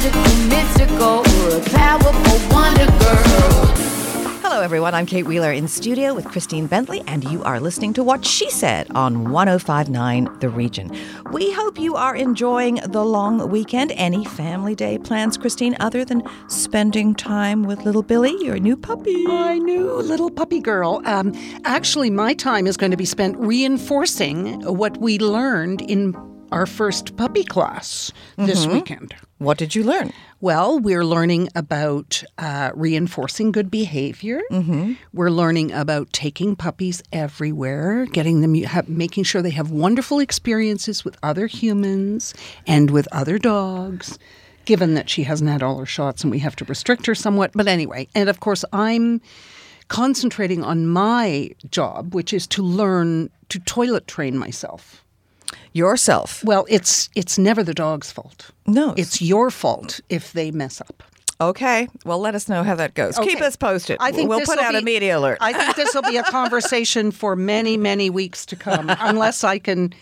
magical, mystical, a girl. Hello, everyone. I'm Kate Wheeler in studio with Christine Bentley, and you are listening to What She Said on 1059 The Region. We hope you are enjoying the long weekend. Any family day plans, Christine, other than spending time with little Billy, your new puppy? My new little puppy girl. Um, actually, my time is going to be spent reinforcing what we learned in our first puppy class this weekend. What did you learn? Well, we're learning about uh, reinforcing good behavior. We're learning about taking puppies everywhere, getting them, ha- making sure they have wonderful experiences with other humans and with other dogs. Given that she hasn't had all her shots and we have to restrict her somewhat, but anyway, and of course, I'm concentrating on my job, which is to learn to toilet train myself. Yourself. Well, it's it's never the dog's fault. No. It's your fault if they mess up. Okay. Well, let us know how that goes. Keep us posted. I think we'll put out a media alert. I think this will be a conversation for many, many weeks to come, unless I can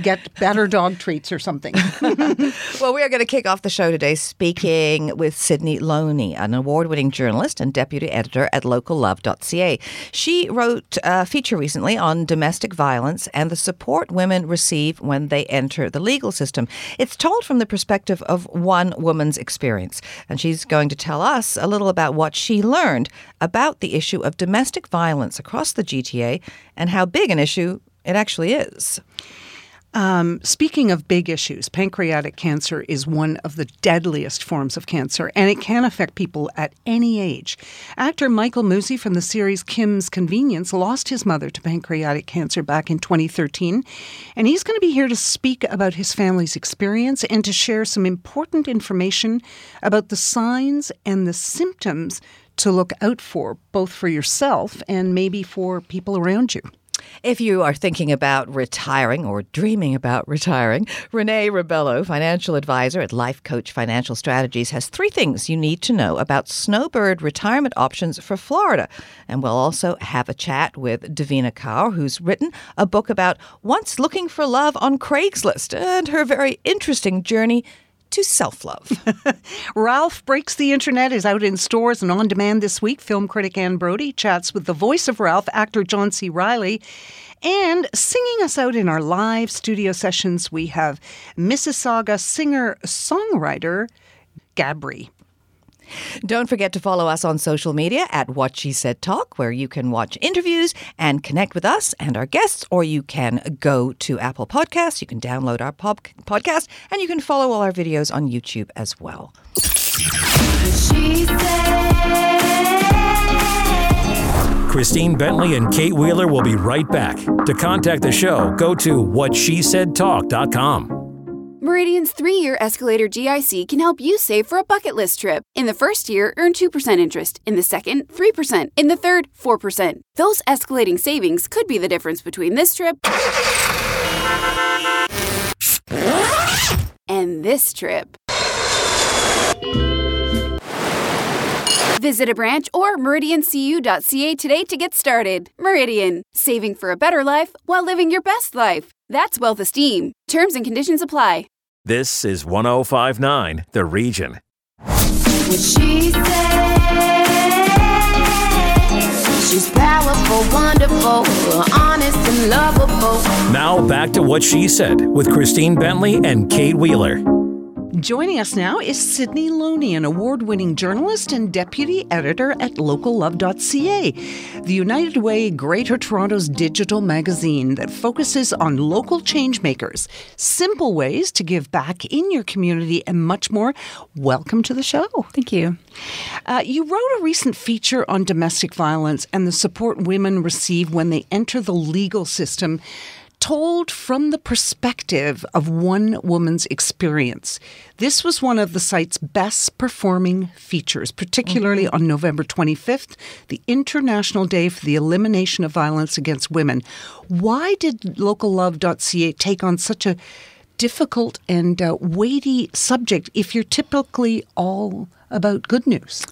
get better dog treats or something. Well, we are going to kick off the show today speaking with Sydney Loney, an award winning journalist and deputy editor at locallove.ca. She wrote a feature recently on domestic violence and the support women receive when they enter the legal system. It's told from the perspective of one woman's experience, and she's going to tell us a little about what she learned about the issue of domestic violence across the GTA and how big an issue it actually is. Um, speaking of big issues, pancreatic cancer is one of the deadliest forms of cancer, and it can affect people at any age. Actor Michael Musi from the series Kim's Convenience lost his mother to pancreatic cancer back in 2013, and he's going to be here to speak about his family's experience and to share some important information about the signs and the symptoms to look out for, both for yourself and maybe for people around you. If you are thinking about retiring or dreaming about retiring, Renee Rebelo, financial advisor at Life Coach Financial Strategies, has three things you need to know about snowbird retirement options for Florida. And we'll also have a chat with Devina Kaur, who's written a book about once looking for love on Craigslist and her very interesting journey to self love. Ralph Breaks the Internet is out in stores and on demand this week. Film critic Anne Brodie chats with the voice of Ralph, actor John C. Reilly. And singing us out in our live studio sessions, we have Mississauga singer songwriter Gabrie. Don't forget to follow us on social media at What She Said Talk, where you can watch interviews and connect with us and our guests, or you can go to Apple Podcasts. You can download our pop- podcast, and you can follow all our videos on YouTube as well. Christine Bentley and Kate Wheeler will be right back. To contact the show, go to whatshesaidtalk.com. Meridian's three year escalator GIC can help you save for a bucket list trip. In the first year, earn 2% interest. In the second, 3%. In the third, 4%. Those escalating savings could be the difference between this trip and this trip. Visit a branch or meridiancu.ca today to get started. Meridian, saving for a better life while living your best life. That's wealth esteem. Terms and conditions apply. This is 1059 The Region. What she said. She's powerful, wonderful, honest and lovable. Now back to what she said with Christine Bentley and Kate Wheeler. Joining us now is Sydney Loney, an award winning journalist and deputy editor at locallove.ca, the United Way Greater Toronto's digital magazine that focuses on local changemakers, simple ways to give back in your community, and much more. Welcome to the show. Thank you. Uh, you wrote a recent feature on domestic violence and the support women receive when they enter the legal system. Told from the perspective of one woman's experience. This was one of the site's best performing features, particularly on November 25th, the International Day for the Elimination of Violence Against Women. Why did locallove.ca take on such a difficult and uh, weighty subject if you're typically all about good news?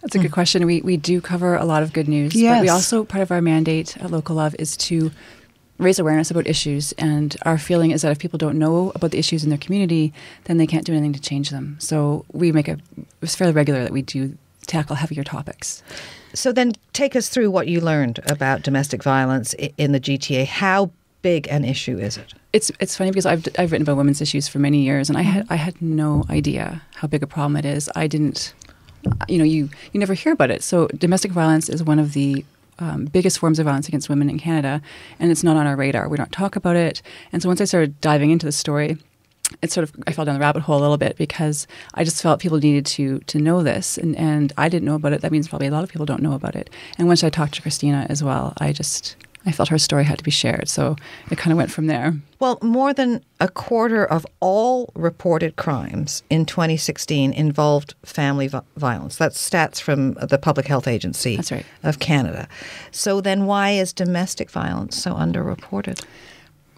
That's a good question. We, we do cover a lot of good news. But we also, part of our mandate at Local Love is to raise awareness about issues. And our feeling is that if people don't know about the issues in their community, then they can't do anything to change them. So we make a, it's fairly regular that we do tackle heavier topics. So then take us through what you learned about domestic violence in the GTA. How big an issue is it? It's it's funny because I've I've written about women's issues for many years, and I had I had no idea how big a problem it is. I didn't, you know, you you never hear about it. So domestic violence is one of the um, biggest forms of violence against women in Canada, and it's not on our radar. We don't talk about it. And so once I started diving into the story, it sort of I fell down the rabbit hole a little bit because I just felt people needed to to know this, and and I didn't know about it. That means probably a lot of people don't know about it. And once I talked to Christina as well, I just I felt her story had to be shared. So it kind of went from there. Well, more than a quarter of all reported crimes in 2016 involved family violence. That's stats from the Public Health Agency That's right. of Canada. So then why is domestic violence so underreported?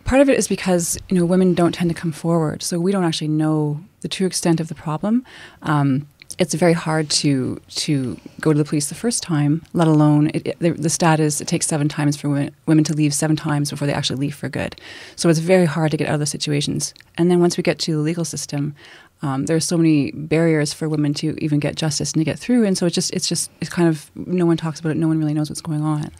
Part of it is because you know women don't tend to come forward, so we don't actually know the true extent of the problem. Um, it's very hard to to go to the police the first time, let alone it, it, the, the stat is it takes seven times for women, women to leave seven times before they actually leave for good. So it's very hard to get out of those situations. And then once we get to the legal system, um, there are so many barriers for women to even get justice and to get through. And so it's just it's just it's kind of no one talks about it. No one really knows what's going on.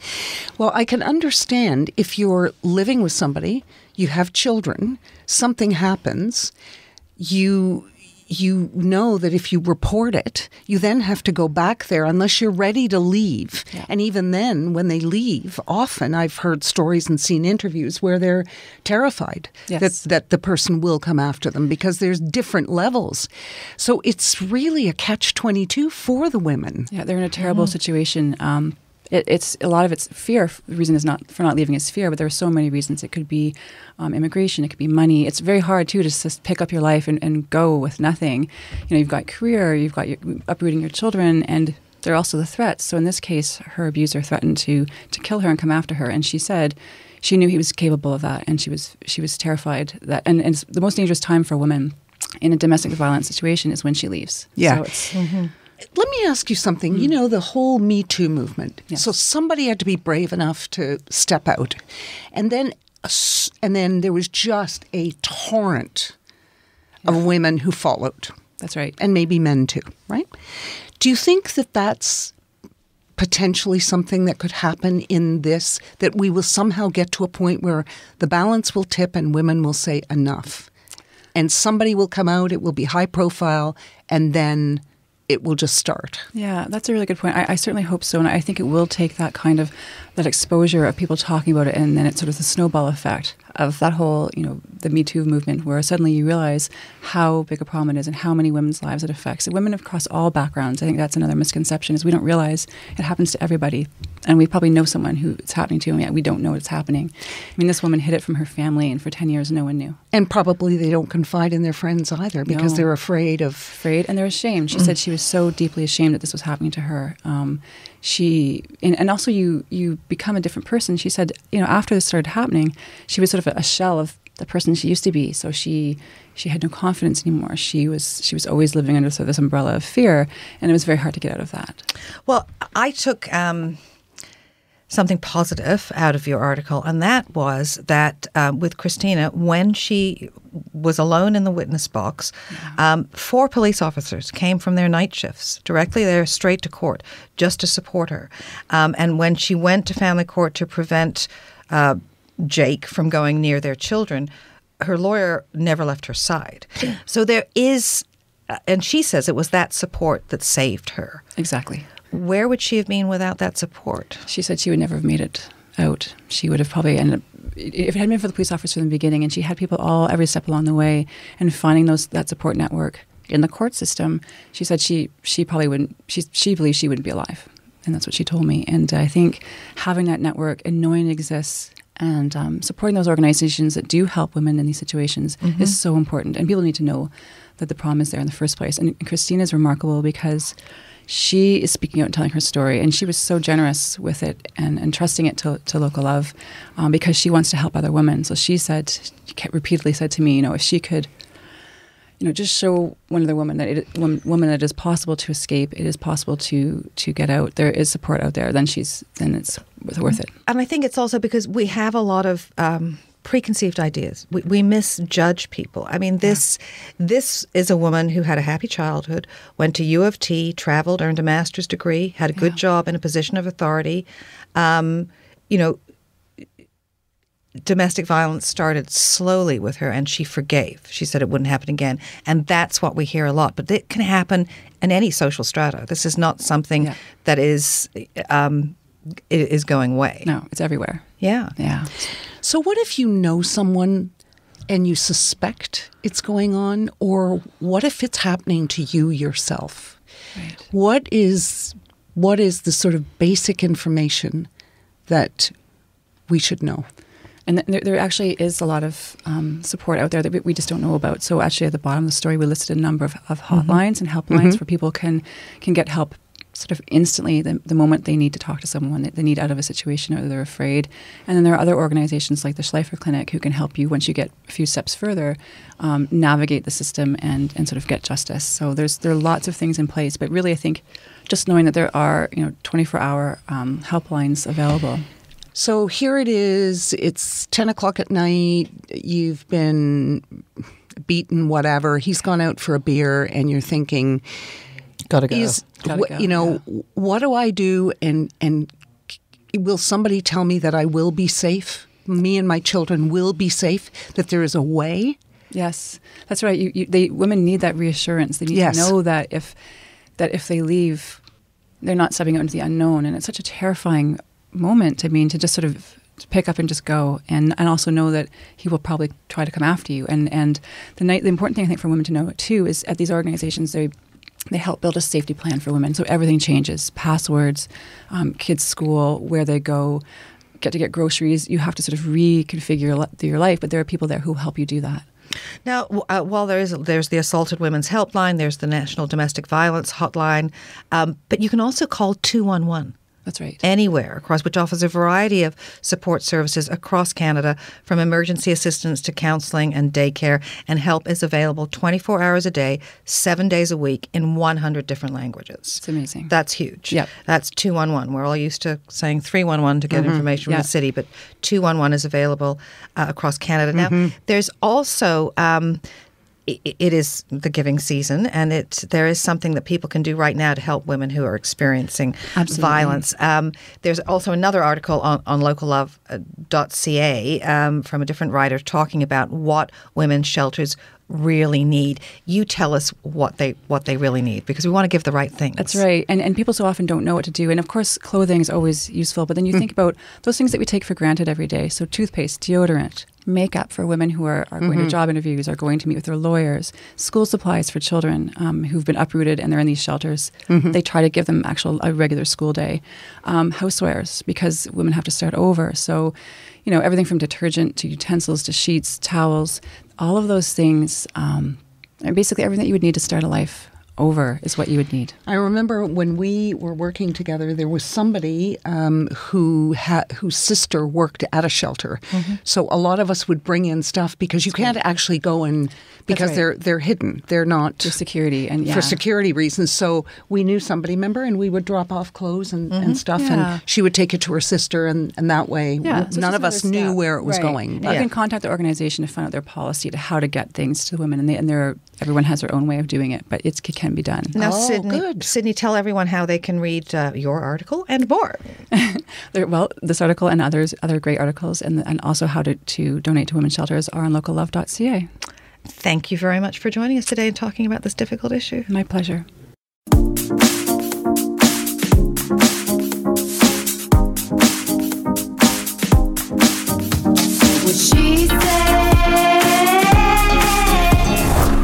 Well, I can understand if you're living with somebody, you have children, something happens, you you know that if you report it, you then have to go back there unless you're ready to leave. Yeah. And even then, when they leave, often I've heard stories and seen interviews where they're terrified Yes. that, that the person will come after them because there's different levels. So it's really a catch 22 for the women. Yeah, they're in a terrible situation. Um, it, it's a lot of it's fear. The reason is not for not leaving is fear, but there are so many reasons. It could be um, immigration. It could be money. It's very hard too to just pick up your life and, and go with nothing. You know, you've got career, you've got your, uprooting your children, and there are also the threats. So in this case, her abuser threatened to to kill her and come after her, and she said she knew he was capable of that, and she was she was terrified that. And, and it's the most dangerous time for a woman in a domestic violence situation is when she leaves. Yeah. So it's, Let me ask you something. You hmm. know, the whole Me Too movement. Yes. So somebody had to be brave enough to step out. And then and then there was just a torrent of women who followed. that's right. And maybe men too, right? Do you think that that's potentially something that could happen in this that we will somehow get to a point where the balance will tip and women will say enough. And somebody will come out, it will be high profile and then it will just start. Yeah, that's a really good point. I, I certainly hope so, and I think it will take that kind of that exposure of people talking about it, and then it's sort of the snowball effect of that whole, you know, the Me Too movement, where suddenly you realize how big a problem it is and how many women's lives it affects. And women across all backgrounds. I think that's another misconception is we don't realize it happens to everybody, and we probably know someone who it's happening to, and yet we don't know it's happening. I mean, this woman hid it from her family, and for ten years, no one knew. And probably they don't confide in their friends either because No. they're afraid of. afraid and they're ashamed. She said she was so deeply ashamed that this was happening to her. Um, she and, and also you you become a different person. She said, you know, after this started happening, she was sort of a, a shell of the person she used to be. So she she had no confidence anymore. She was she was always living under sort of this umbrella of fear, and it was very hard to get out of that. Well, I took um, something positive out of your article, and that was that um, with Christina, when she was alone in the witness box, um, four police officers came from their night shifts directly there, straight to court, just to support her. Um, and when she went to family court to prevent uh, Jake from going near their children, her lawyer never left her side. So there is, uh, and she says it was that support that saved her. Exactly. Where would she have been without that support? She said she would never have made it out. She would have probably ended up if it hadn't been for the police officer from the beginning, and she had people all every step along the way, and finding those that support network in the court system. She said she she probably wouldn't. She she believes she wouldn't be alive, and that's what she told me. And I think having that network and knowing it exists And um, supporting those organizations that do help women in these situations is so important. And people need to know that the problem is there in the first place. And Christina is remarkable because she is speaking out and telling her story. And she was so generous with it and, and trusting it to, to local love um, because she wants to help other women. So she said, she repeatedly said to me, you know, if she could you know, just show one other woman that it woman, woman that it is possible to escape. It is possible to to get out. There is support out there. Then she's then it's worth it. And I think it's also because we have a lot of um, preconceived ideas. We, we misjudge people. I mean, this this is a woman who had a happy childhood, went to U of T, traveled, earned a master's degree, had a good job in a position of authority. Um, you know, domestic violence started slowly with her and she forgave. She said it wouldn't happen again. And that's what we hear a lot. But it can happen in any social strata. This is not something Yeah. that is um, is going away. No, it's everywhere. Yeah. Yeah. So, what if you know someone and you suspect it's going on, or what if it's happening to you yourself? Right. What is what is the sort of basic information that we should know? And there, there actually is a lot of um, support out there that we, we just don't know about. So actually, at the bottom of the story, we listed a number of, of hotlines and helplines where people can can get help sort of instantly the, the moment they need to talk to someone they need out of a situation or they're afraid. And then there are other organizations like the Schlifer Clinic who can help you once you get a few steps further um, navigate the system and, and sort of get justice. So there's there are lots of things in place, but really, I think just knowing that there are you know 24 hour um, helplines available. So here it is. It's 10 o'clock at night. You've been beaten, whatever. He's gone out for a beer, and you're thinking, Gotta go. is Gotta wh- go, you know what do I do and and will somebody tell me that I will be safe me and my children will be safe that there is a way Yes, that's right. You, you, they women need that reassurance. They need Yes. to know that if that if they leave, they're not stepping out into the unknown, and it's such a terrifying moment. I mean, to just sort of pick up and just go, and and also know that he will probably try to come after you. And and the night, the important thing I think for women to know too is at these organizations they. They help build a safety plan for women, so everything changes. Passwords, um, kids' school, where they go, get to get groceries. You have to sort of reconfigure your life, but there are people there who help you do that. Now, uh, while there is there's the Assaulted Women's Helpline, there's the National Domestic Violence Hotline, um, but you can also call two one one That's right. anywhere across, which offers a variety of support services across Canada, from emergency assistance to counselling and daycare. And help is available 24 hours a day, seven days a week, in 100 different languages. It's amazing. That's huge. Yep. That's 211. We're all used to saying 311 to get information from Yeah. the city, but 211 is available uh, across Canada. Now, there's also. Um, it is the giving season, and it there is something that people can do right now to help women who are experiencing Absolutely. violence. Um, there's also another article on, on locallove.ca um, from a different writer talking about what women's shelters really need. You tell us what they what they really need because we want to give the right things. That's right. And and people so often don't know what to do. And of course, clothing is always useful. But then you think about those things that we take for granted every day. So toothpaste, deodorant, makeup for women who are, are going to job interviews, are going to meet with their lawyers, school supplies for children um, who've been uprooted and they're in these shelters. They try to give them actual a regular school day. Um, housewares because women have to start over. So, you know, everything from detergent to utensils to sheets, towels, all of those things. Um, and basically everything that you would need to start a life over is what you would need. I remember when we were working together, there was somebody um, who ha- whose sister worked at a shelter. Mm-hmm. So a lot of us would bring in stuff because you can't actually go and because right. they're they're hidden. They're not for security and yeah. for security reasons. So we knew somebody, member, and we would drop off clothes and, and stuff, Mm-hmm. Yeah. and she would take it to her sister, and, and that way Yeah, so none of us knew step. where it was Right. going. You can contact the organization to find out their policy to how to get things to the women, and they, and there everyone has their own way of doing it, but it's, it can be done. Now, Oh, Sydney, good. Sydney, tell everyone how they can read uh, your article and more. Well, this article and others, other great articles, and, and also how to, to donate to women's shelters are on locallove.ca. Thank you very much for joining us today and talking about this difficult issue. My pleasure. What she said.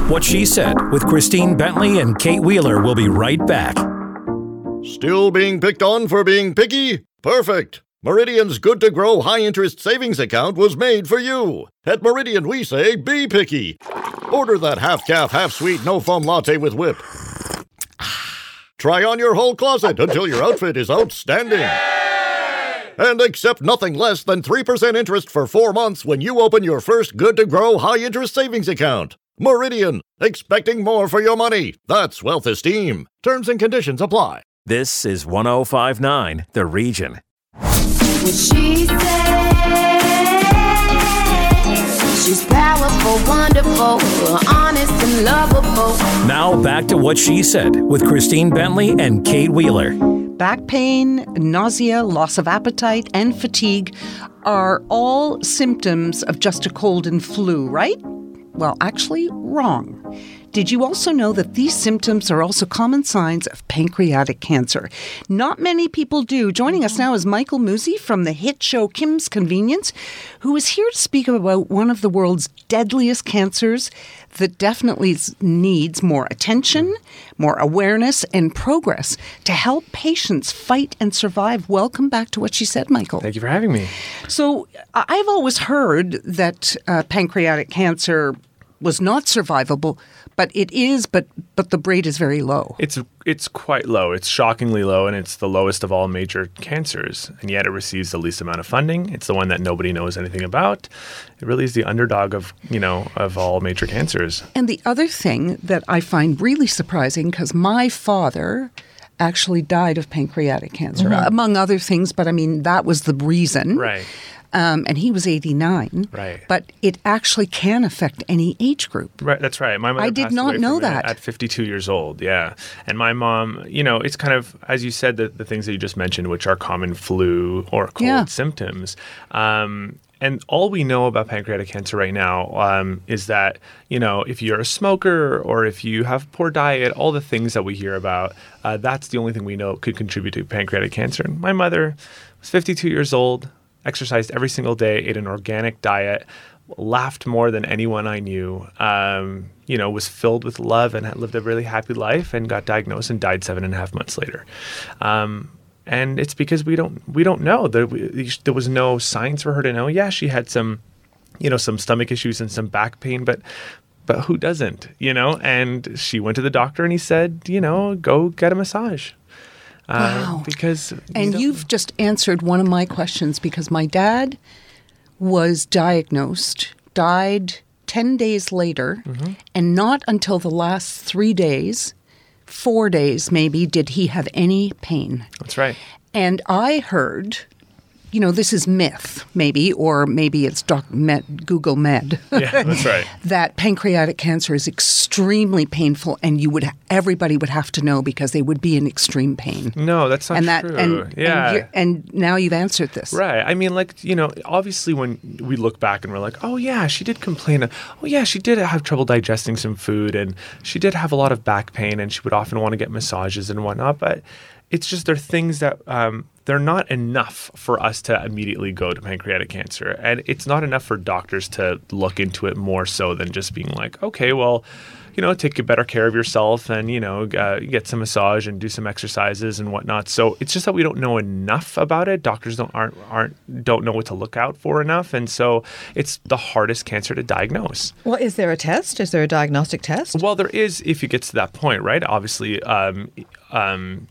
What She Said with Christine Bentley and Kate Wheeler will be right back. Still being picked on for being picky? Perfect. Meridian's good to grow high interest savings account was made for you. At Meridian, we say be picky. Order that half calf, half sweet, no foam latte with whip. Try on your whole closet until your outfit is outstanding. And accept nothing less than 3% interest for four months when you open your first good to grow high interest savings account. Meridian, expecting more for your money. That's wealth esteem. Terms and conditions apply. This is 1059 The Region. She. She's powerful, wonderful, honest and lovable. Now back to what she said with Christine Bentley and Kate Wheeler. Back pain, nausea, loss of appetite, and fatigue are all symptoms of just a cold and flu, right? Well, actually, wrong. Did you also know that these symptoms are also common signs of pancreatic cancer? Not many people do. Joining us now is Michael Musi from the hit show Kim's Convenience, who is here to speak about one of the world's deadliest cancers that definitely needs more attention, more awareness, and progress to help patients fight and survive. Welcome back to what she said, Michael. Thank you for having me. So, I've always heard that uh, pancreatic cancer was not survivable, but it is. But but the rate is very low. It's it's quite low. It's shockingly low, and it's the lowest of all major cancers. And yet, it receives the least amount of funding. It's the one that nobody knows anything about. It really is the underdog of you know of all major cancers. And the other thing that I find really surprising, because my father actually died of pancreatic cancer, mm-hmm. among other things, but I mean that was the reason. Right. Um, and he was 89. Right. But it actually can affect any age group. Right, that's right. My mother I did not know that. at 52 years old. Yeah, and my mom, you know, it's kind of as you said the, the things that you just mentioned, which are common flu or cold Yeah. symptoms. Um, and all we know about pancreatic cancer right now um, is that you know if you're a smoker or if you have poor diet, all the things that we hear about, uh, that's the only thing we know could contribute to pancreatic cancer. And my mother was 52 years old, exercised every single day, ate an organic diet, laughed more than anyone I knew. Um, you know, was filled with love and lived a really happy life, and got diagnosed and died seven and a half months later. Um, and it's because we don't we don't know there, we, there was no signs for her to know. Yeah, she had some, you know, some stomach issues and some back pain, but but who doesn't, you know? And she went to the doctor and he said, you know, go get a massage. Uh, Wow. Because And don't- you've just answered one of my questions because my dad was diagnosed, died 10 days later, Mm-hmm. and not until the last three days, four days maybe, did he have any pain. that's right. And I heard, you know, this is myth, maybe, or maybe it's doc- med, Google Med. Yeah, that's right. that pancreatic cancer is extremely painful, and you would everybody would have to know because they would be in extreme pain. No, that's not and that true. and yeah. and, and now you've answered this. Right. I mean, like, you know, obviously when we look back and we're like, oh, yeah, she did complain. Of, oh, yeah, she did have trouble digesting some food and she did have a lot of back pain and she would often want to get massages and whatnot. But it's just, they're things that, um, they're not enough for us to immediately go to pancreatic cancer. And it's not enough for doctors to look into it more so than just being like, okay, well, you know, take better care of yourself and, you know, uh, get some massage and do some exercises and whatnot. So it's just that we don't know enough about it. Doctors don't aren't aren't don't know what to look out for enough, and so it's the hardest cancer to diagnose. Well, is there a test? Is there a diagnostic test? Well, there is if you get to that point, right? Obviously, um, um,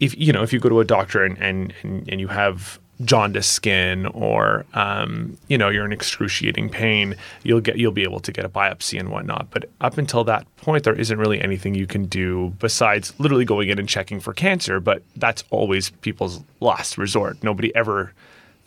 if you know if you go to a doctor and and and, and you have jaundice skin or um, you know you're in excruciating pain you'll get you'll be able to get a biopsy and whatnot. But up until that point there isn't really anything you can do besides literally going in and checking for cancer. But that's always people's last resort. Nobody ever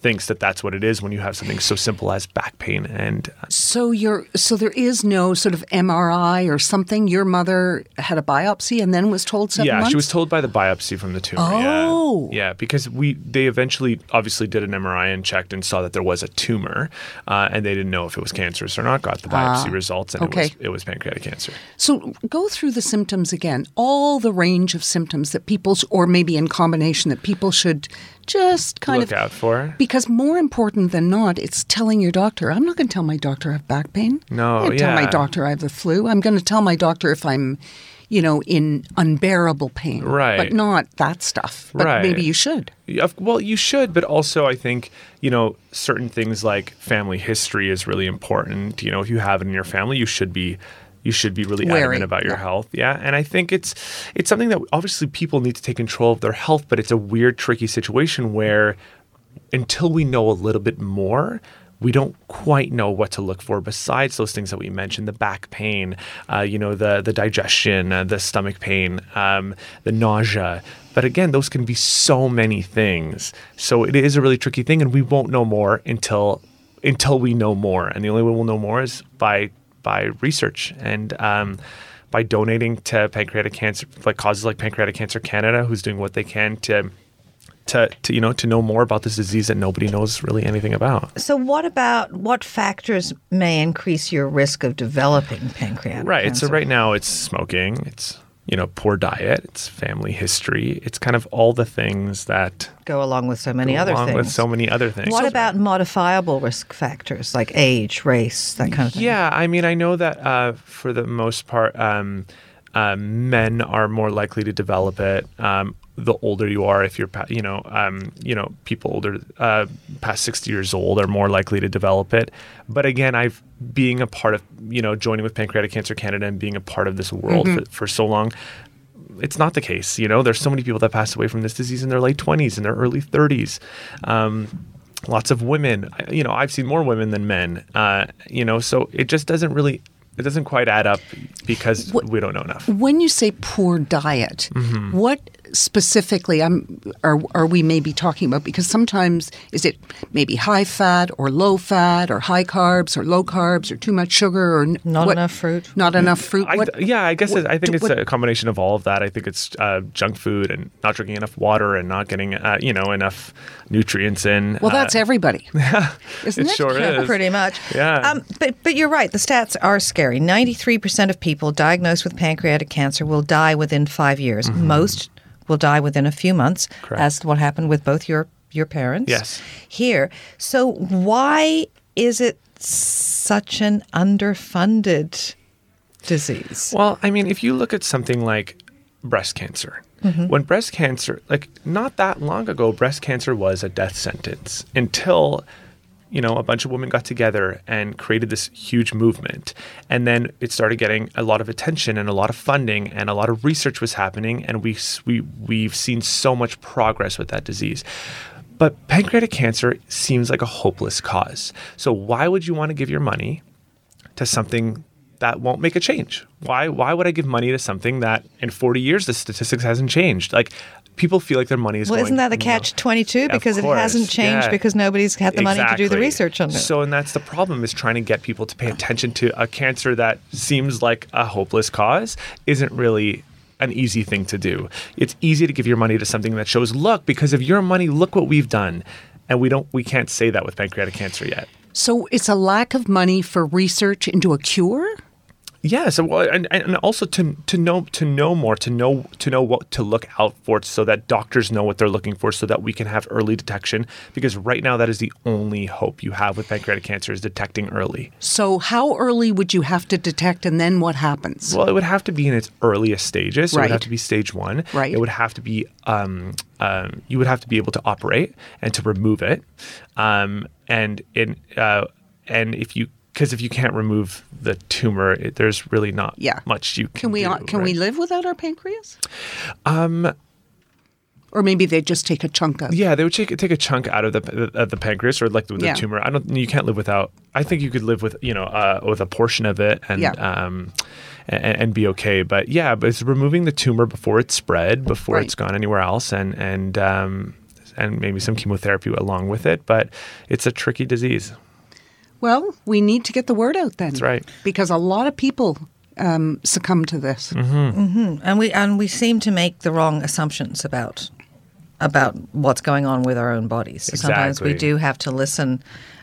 thinks that that's what it is when you have something so simple as back pain and uh, So you're so there is no sort of MRI or something. Your mother had a biopsy and then was told seven yeah, months. she was told by the biopsy from the tumor. Oh. yeah, yeah, because we they eventually obviously did an MRI and checked and saw that there was a tumor, uh, and they didn't know if it was cancerous or not. Got the biopsy results, and Ah, okay. it was it was pancreatic cancer. So go through the symptoms again. All the range of symptoms that people, or maybe in combination, that people should just kind of Look of out for. Because more important than not, it's telling your doctor. I'm not going to tell my doctor I have back pain. No, I'm to tell my doctor I have the flu. I'm going to tell my doctor if I'm, you know, in unbearable pain. Right. But not that stuff. But Right. maybe you should. Yeah, Well, you should, but also I think you know certain things like family history is really important. You know, if you have it in your family, you should be you should be really Wary, adamant about your yeah. health. Yeah, and I think it's it's something that obviously people need to take control of their health, but it's a weird, tricky situation where until we know a little bit more. We don't quite know what to look for besides those things that we mentioned: the back pain, uh, you know, the the digestion, uh, the stomach pain, um, the nausea. But again, those can be so many things. So it is a really tricky thing, and we won't know more until until we know more. And the only way we'll know more is by by research and um, by donating to pancreatic cancer, like causes like Pancreatic Cancer Canada, who's doing what they can to. To, to you know to know more about this disease that nobody knows really anything about. So, what about what factors may increase your risk of developing pancreatic Right. cancer? So right now it's smoking. It's you know poor diet. It's family history. It's kind of all the things that go along with so many other along things. with so many other things. what about modifiable risk factors like age, race, that kind of thing? Yeah, I mean, I know that uh, for the most part, um, uh, men are more likely to develop it. Um, the older you are, if you're, you know, um, you know, people older, uh, past sixty years old, are more likely to develop it. But again, I've being a part of, you know, joining with Pancreatic Cancer Canada and being a part of this world for, for so long, it's not the case. You know, there's so many people that pass away from this disease in their late 20s, in their early 30s. Um, lots of women. You know, I've seen more women than men. Uh, you know, so it just doesn't really, it doesn't quite add up because we don't know enough. When you say poor diet, Mm-hmm. what specifically I'm, are, are we maybe talking about? Because sometimes is it maybe high fat or low fat or high carbs or low carbs or too much sugar or Not what- enough fruit? Not enough fruit. I, What- yeah, I guess what- it, I think do- it's what- a combination of all of that. I think it's uh, junk food and not drinking enough water and not getting, uh, you know, enough nutrients in. well, that's uh, everybody, isn't it it? sure is. Pretty much. Yeah. Um, but but you're right. The stats are scary. Ninety three percent of people diagnosed with pancreatic cancer will die within five years. Most will die within a few months, Mm-hmm. Correct. as what happened with both your your parents. Yes. Here. So why is it such an underfunded disease? Well, I mean, if you look at something like breast cancer, when breast cancer, like not that long ago, breast cancer was a death sentence until, you know, a bunch of women got together and created this huge movement. And then it started getting a lot of attention and a lot of funding and a lot of research was happening. And we, we, we've seen so much progress with that disease. But pancreatic cancer seems like a hopeless cause. So why would you want to give your money to something that won't make a change. Why why would I give money to something that in 40 years the statistics hasn't changed? Like people feel like their money is Well, going isn't that the you know- catch twenty two? Of Because it hasn't changed yeah. because nobody's had the money to do the research on it. So, and that's the problem is trying to get people to pay attention to a cancer that seems like a hopeless cause isn't really an easy thing to do. It's easy to give your money to something that shows, look, because of your money, look what we've done. And we don't, we can't say that with pancreatic cancer yet. So it's a lack of money for research into a cure. Yeah, so well, and, and also to to know to know more, to know to know what to look out for, so that doctors know what they're looking for, so that we can have early detection. Because right now, that is the only hope you have with pancreatic cancer is detecting early. So how early would you have to detect, and then what happens? Well, it would have to be in its earliest stages. So It would have to be stage one. Right. It would have to be. Um, um, you would have to be able to operate and to remove it. Um, and in uh, and if you because if you can't remove the tumor, it, there's really not Yeah. much you can. Can we do, can we live without our pancreas? Um, or maybe they just take a chunk of. Yeah, they would take take a chunk out of the of the pancreas or like with the Yeah. tumor. I don't. You can't live without. I think you could live with you know uh, with a portion of it and Yeah. um and, and be okay. But yeah, but it's removing the tumor before it's spread, before Right. it's gone anywhere else, and and um and maybe some chemotherapy along with it. But it's a tricky disease. Well, we need to get the word out then. That's right. Because a lot of people um, succumb to this. Mm-hmm. and we and we seem to make the wrong assumptions about about what's going on with our own bodies. Sometimes we do have to listen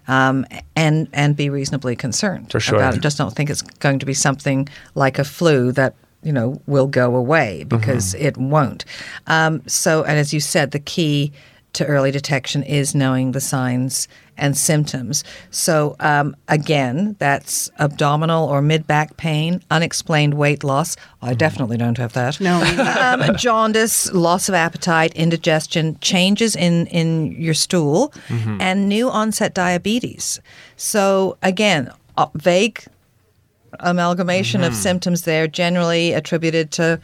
um, and and be reasonably concerned For sure. about it. Just don't think it's going to be something like a flu that you know will go away because Mm-hmm. it won't. Um, so, and as you said, the key to early detection is knowing the signs and symptoms. So, um, again, that's abdominal or mid back pain, unexplained weight loss. I definitely don't have that. No, um, jaundice, loss of appetite, indigestion, changes in, in your stool, and new onset diabetes. So, again, uh, vague amalgamation of symptoms there, generally attributed to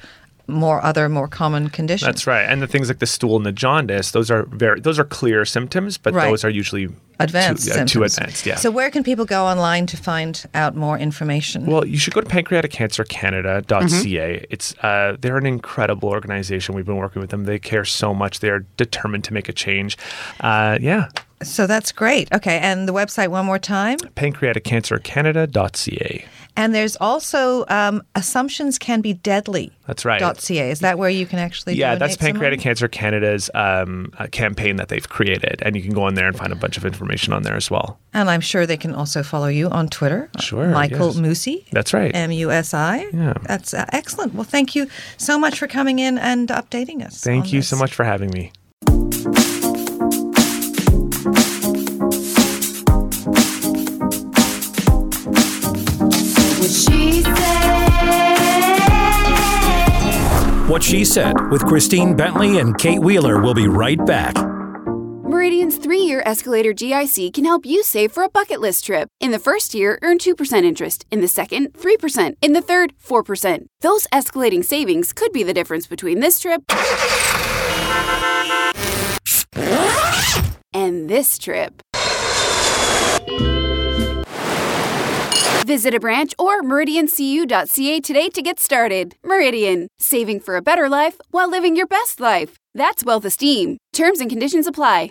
more other more common conditions. That's right. And the things like the stool and the jaundice, those are very those are clear symptoms, but Right. those are usually Advanced too, uh, too advanced. Yeah. So where can people go online to find out more information? Well, you should go to pancreaticcancercanada.ca. It's uh, they're an incredible organization. We've been working with them. They care so much. They're determined to make a change. Uh, yeah, so that's great. Okay, and the website one more time. pancreaticcancercanada.ca. And there's also um, assumptions can be deadly. That's right. .ca. Is that where you can actually? Yeah, that's Pancreatic money? Cancer Canada's um, uh, campaign that they've created, and you can go on there and find a bunch of information on there as well. And I'm sure they can also follow you on Twitter. Sure, Michael yes. Musi. That's right. M U S I. Yeah. That's uh, excellent. Well, thank you so much for coming in and updating us. Thank you this. so much for having me. What she said. What She Said with Christine Bentley and Kate Wheeler will be right back. Meridian's three year escalator GIC can help you save for a bucket list trip. In the first year, earn 2% interest. In the second, 3%. In the third, 4%. Those escalating savings could be the difference between this trip and this trip. Visit a branch or meridiancu.ca today to get started. Meridian, saving for a better life while living your best life. That's wealth esteem. Terms and conditions apply.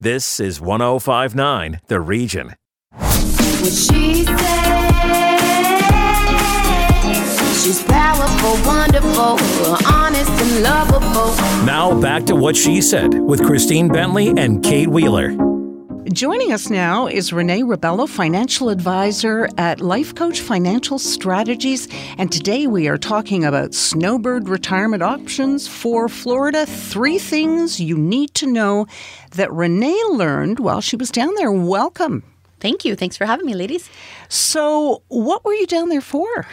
This is 1059 The Region. She. She's powerful, wonderful, honest, and lovable. Now back to What She Said with Christine Bentley and Kate Wheeler. Joining us now is Renee Rebelo, financial advisor at Life Coach Financial Strategies. And today we are talking about snowbird retirement options for Florida. Three things you need to know that Renee learned while she was down there. Welcome. Thank you. Thanks for having me, ladies. So, what were you down there for?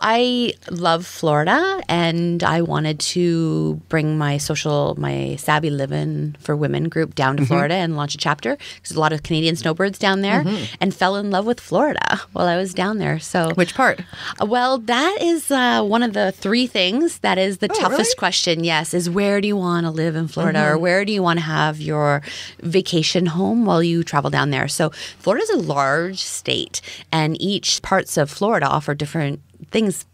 I love Florida and I wanted to bring my social, my Savvy Living for Women group down to mm-hmm. Florida and launch a chapter. There's a lot of Canadian snowbirds down there mm-hmm. and fell in love with Florida while I was down there. So, Which part? Well, that is uh, one of the three things that is the oh, toughest question. Yes, is where do you want to live in Florida or mm-hmm. where do you want to have your vacation home while you travel down there? So, Florida's a large state, and each parts of Florida offer different things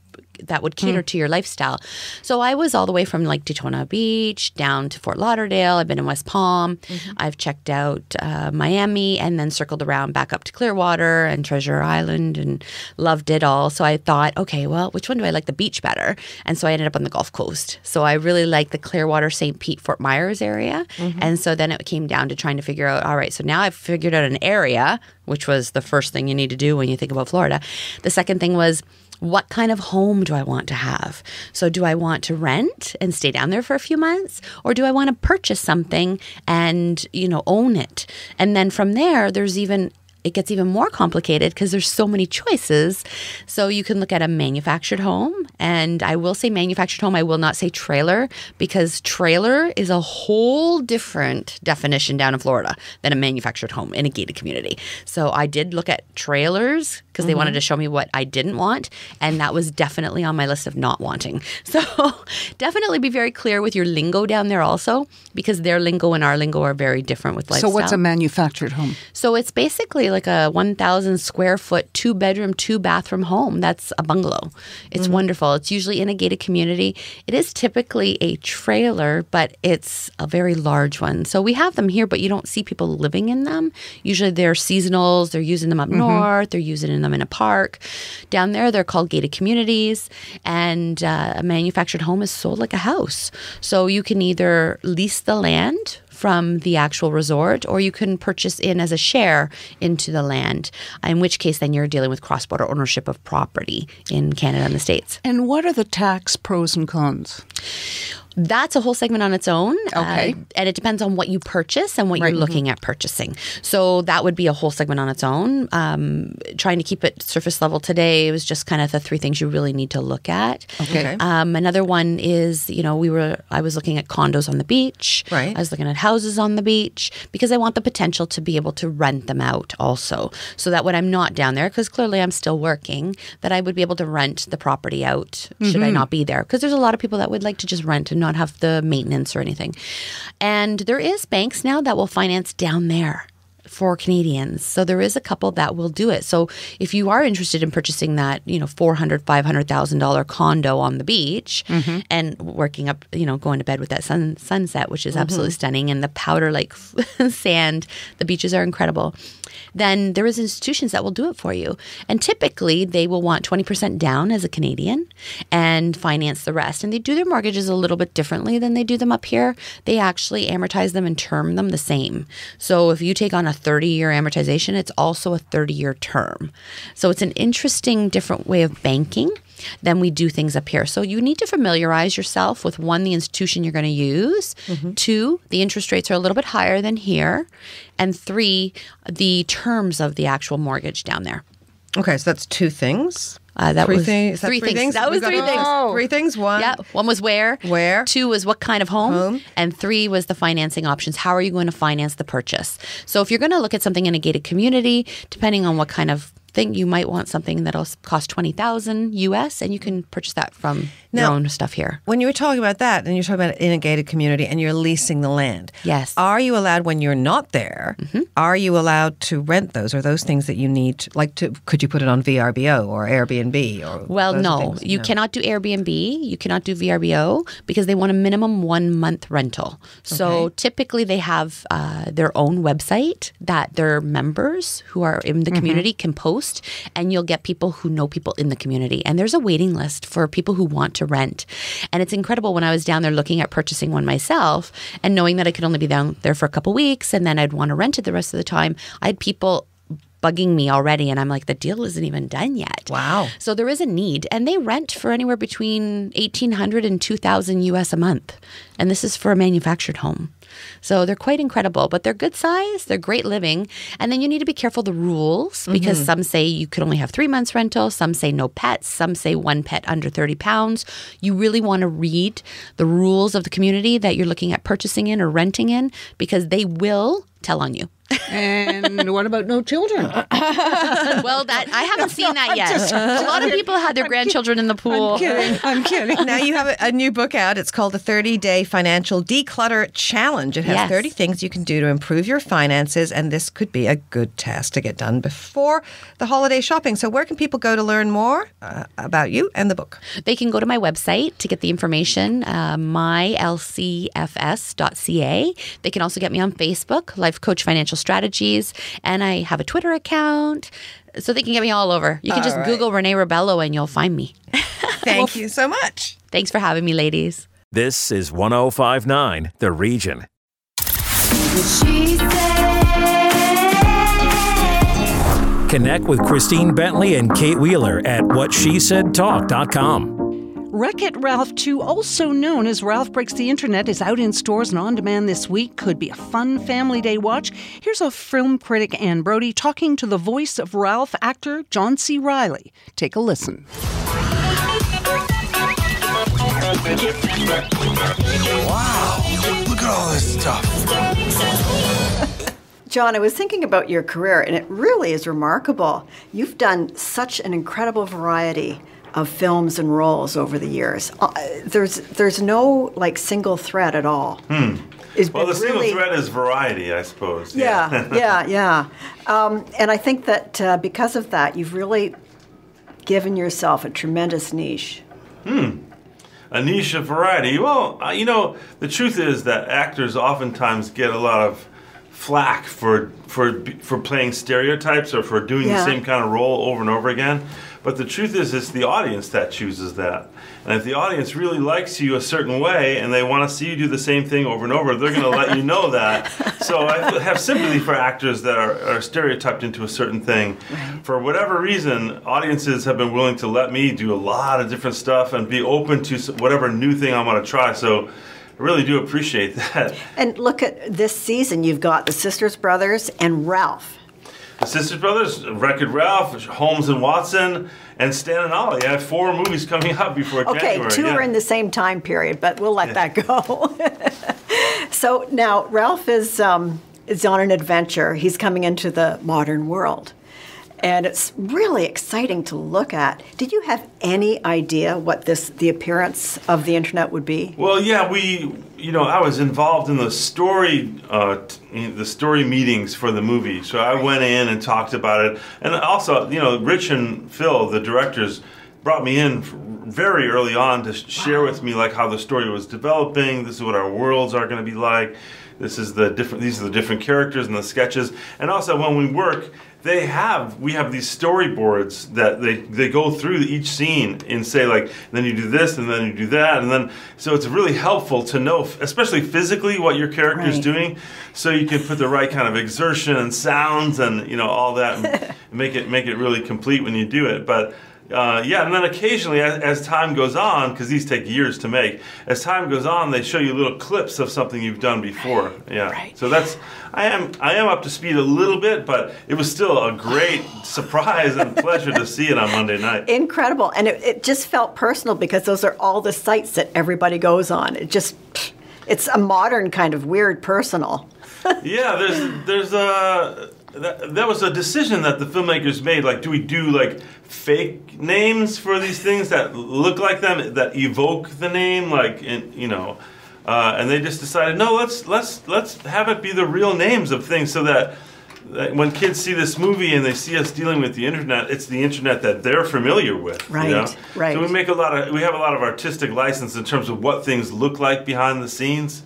that would cater hmm. to your lifestyle. So I was all the way from like Daytona Beach down to Fort Lauderdale. I've been in West Palm. Mm-hmm. I've checked out uh, Miami and then circled around back up to Clearwater and Treasure Island and loved it all. So I thought, okay, well, which one do I like the beach better? And so I ended up on the Gulf Coast. So I really like the Clearwater, St. Pete, Fort Myers area. Mm-hmm. And so then it came down to trying to figure out, all right, so now I've figured out an area, which was the first thing you need to do when you think about Florida. The second thing was, what kind of home do I want to have? So, do I want to rent and stay down there for a few months, or do I want to purchase something and you know own it? And then from there, there's even it gets even more complicated because there's so many choices. So you can look at a manufactured home, and I will say manufactured home. I will not say trailer because trailer is a whole different definition down in Florida than a manufactured home in a gated community. So I did look at trailers because they wanted mm-hmm. to show me what I didn't want. And that was definitely on my list of not wanting. So definitely be very clear with your lingo down there also, because their lingo and our lingo are very different with So what's a manufactured home? So it's basically like a 1,000 square foot, two bedroom, two bathroom home. That's a bungalow. It's wonderful. It's usually in a gated community. It is typically a trailer, but it's a very large one. So we have them here, but you don't see people living in them. Usually they're seasonals. They're using them up north. They're using them in a park. Down there, they're called gated communities. And uh, a manufactured home is sold like a house. So you can either lease the land from the actual resort, or you can purchase in as a share into the land, in which case then you're dealing with cross border ownership of property in Canada and the States. And what are the tax pros and cons? That's a whole segment on its own. Okay. uh, and it depends on what you purchase and what you're looking at purchasing. So that would be a whole segment on its own. Um, trying to keep it surface level today was just kind of the three things you really need to look at. Okay. Um, another one is, you know, we were, I was looking at condos on the beach. Right. I was looking at houses on the beach because I want the potential to be able to rent them out also. So that when I'm not down there, because clearly I'm still working, that I would be able to rent the property out should I not be there. Because there's a lot of people that would like to just rent and not have the maintenance or anything. And there is banks now that will finance down there for Canadians. So there is a couple that will do it. So if you are interested in purchasing that, you know, four hundred, five hundred thousand dollar condo on the beach mm-hmm. and working up, you know, going to bed with that sun sunset, which is mm-hmm. absolutely stunning, and the powder like sand, the beaches are incredible. Then there is institutions that will do it for you, and typically they will want twenty percent down as a Canadian and finance the rest. And they do their mortgages a little bit differently than they do them up here. They actually amortize them and term them the same. So if you take on a 30 year amortization, it's also a 30 year term. So it's an interesting, different way of banking than we do things up here. So you need to familiarize yourself with one, the institution you're going to use, two, the interest rates are a little bit higher than here, and three, the terms of the actual mortgage down there. Okay, so that's two things. Uh, that three was things. is that three, things. That was three things. Three things. One. Yeah, one was where. Where. Two was what kind of home. Home. And three was the financing options. How are you going to finance the purchase? So if you're going to look at something in a gated community, depending on what kind of thing you might want something that'll cost 20,000 US and you can purchase that from Now- your own stuff here. When you were talking about that, and you're talking about in a gated community, and you're leasing the land. Yes. Mm-hmm. Are you allowed when you're not there? Are you allowed to rent those? or those things that you need? Like, to could you put it on VRBO or Airbnb or? Well, no, you cannot do Airbnb. You cannot do VRBO because they want a minimum one month rental. So Okay. typically they have uh, their own website that their members who are in the community can post, and you'll get people who know people in the community. And there's a waiting list for people who want to rent. And it's incredible when I was down there looking at purchasing one myself and knowing that I could only be down there for a couple weeks and then I'd want to rent it the rest of the time. I had people bugging me already and I'm like the deal isn't even done yet. Wow. So there is a need, and they rent for anywhere between eighteen hundred and two thousand US a month, and this is for a manufactured home. So they're quite incredible, but they're good size, they're great living, and then you need to be careful the rules because mm-hmm. some say you could only have three months rental, some say no pets, some say one pet under thirty pounds. You really want to read the rules of the community that you're looking at purchasing in or renting in because they will tell on you. And what about no children? Well, that I haven't seen that yet. a lot of people had their grandchildren in the pool. I'm kidding. I'm kidding. now you have a, a new book out. It's called the 30 Day Financial Declutter Challenge. It has Yes. 30 things you can do to improve your finances, and this could be a good task to get done before the holiday shopping. So, where can people go to learn more uh, about you and the book? They can go to my website to get the information, uh, mylcfs.ca. They can also get me on Facebook, Life Coach Financial Strategies, and I have a Twitter account. So they can get me all over. You can just right. Google Renee Rebelo and you'll find me. Thank you so much. Thanks for having me, ladies. This is 1059 The Region. She. Connect with Christine Bentley and Kate Wheeler at whatshesaidtalk.com. Wreck It Ralph 2, also known as Ralph Breaks the Internet, is out in stores and on demand this week. Could be a fun family day watch. Here's a film critic, Anne Brodie, talking to the voice of Ralph actor John C. Reilly. Take a listen. Wow, Look at all this stuff. John, I was thinking about your career, and it really is remarkable. You've done such an incredible variety of films and roles over the years. Uh, there's there's no like single thread at all. Hmm. It's Well, the been single really- thread is variety, I suppose. Yeah, yeah, yeah. Um, and I think that uh, because of that, you've really given yourself a tremendous niche. Hmm. A niche of variety. Well, uh, you know, the truth is that actors oftentimes get a lot of flack for for for playing stereotypes or for doing Yeah. the same kind of role over and over again. But the truth is, it's the audience that chooses that. And if the audience really likes you a certain way and they want to see you do the same thing over and over, they're going to let you know that. So I have sympathy for actors that are, are stereotyped into a certain thing. For whatever reason, audiences have been willing to let me do a lot of different stuff and be open to whatever new thing I want to try. So I really do appreciate that. And look at this season. You've got the Sisters Brothers and Ralph. The Sisters Brothers, Wreck-It Ralph, Holmes and Watson, and Stan and Ollie. I have four movies coming up before Okay, January. two yeah. are in the same time period, but we'll let that go. so now Ralph is um, is on an adventure. He's coming into the modern world, and it's really exciting to look at. Did you have any idea what this the appearance of the internet would be? Well, yeah, we, you know, I was involved in the story, uh, t- the story meetings for the movie. So I went in and talked about it, and also, you know, Rich and Phil, the directors, brought me in very early on to sh- share with me like how the story was developing. This is what our worlds are going to be like. This is the different. These are the different characters and the sketches. And also, when we work, they have we have these storyboards that they they go through each scene and say like, then you do this and then you do that and then so it's really helpful to know, especially physically, what your character's Right. doing, so you can put the right kind of exertion and sounds and you know all that and make it make it really complete when you do it. But uh, yeah, and then occasionally, as, as time goes on, because these take years to make, as time goes on, they show you little clips of something you've done before. Yeah, so that's I am I am up to speed a little bit, but it was still a great surprise and pleasure to see it on Monday night. Incredible, and it, it just felt personal because those are all the sites that everybody goes on. It just it's a modern kind of weird personal. yeah, there's there's a that, that was a decision that the filmmakers made. Like, do we do like fake names for these things that look like them, that evoke the name, like in, you know? Uh, and they just decided, no, let's let's let's have it be the real names of things, so that, that when kids see this movie and they see us dealing with the internet, it's the internet that they're familiar with. you Right, know? right. So we make a lot of we have a lot of artistic license in terms of what things look like behind the scenes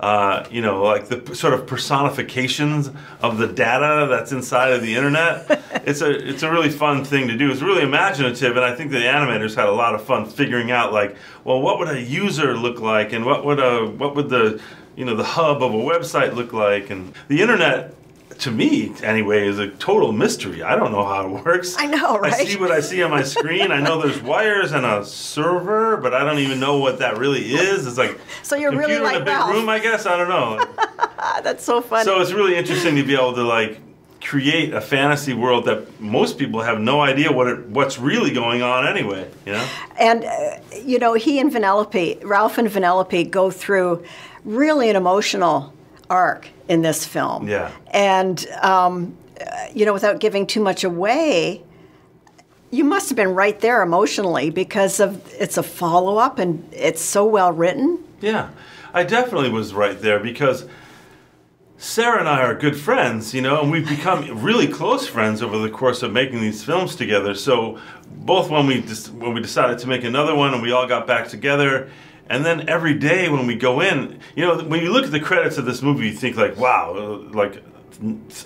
uh, you know, like the sort of personifications of the data that's inside of the internet. it's a it's a really fun thing to do. It's really imaginative, and I think the animators had a lot of fun figuring out like, well, what would a user look like, and what would a what would the you know the hub of a website look like, and the internet. To me, anyway, is a total mystery. I don't know how it works. I know, right? I see what I see on my screen. I know there's wires and a server, but I don't even know what that really is. It's like So you're really computer in a big Ralph. room, I guess. I don't know. That's so funny. so it's really interesting to be able to like create a fantasy world that most people have no idea what it, what's really going on anyway. You know? And, uh, you know, he and Vanellope, Ralph and Vanellope go through really an emotional arc in this film. Yeah. And, um, you know, without giving too much away, you must have been right there emotionally because of it's a follow up and it's so well written. Yeah, I definitely was right there because Sarah and I are good friends, you know, and we've become really close friends over the course of making these films together. So both when we dis- when we decided to make another one and we all got back together, and then every day when we go in, you know, when you look at the credits of this movie, you think like, wow, like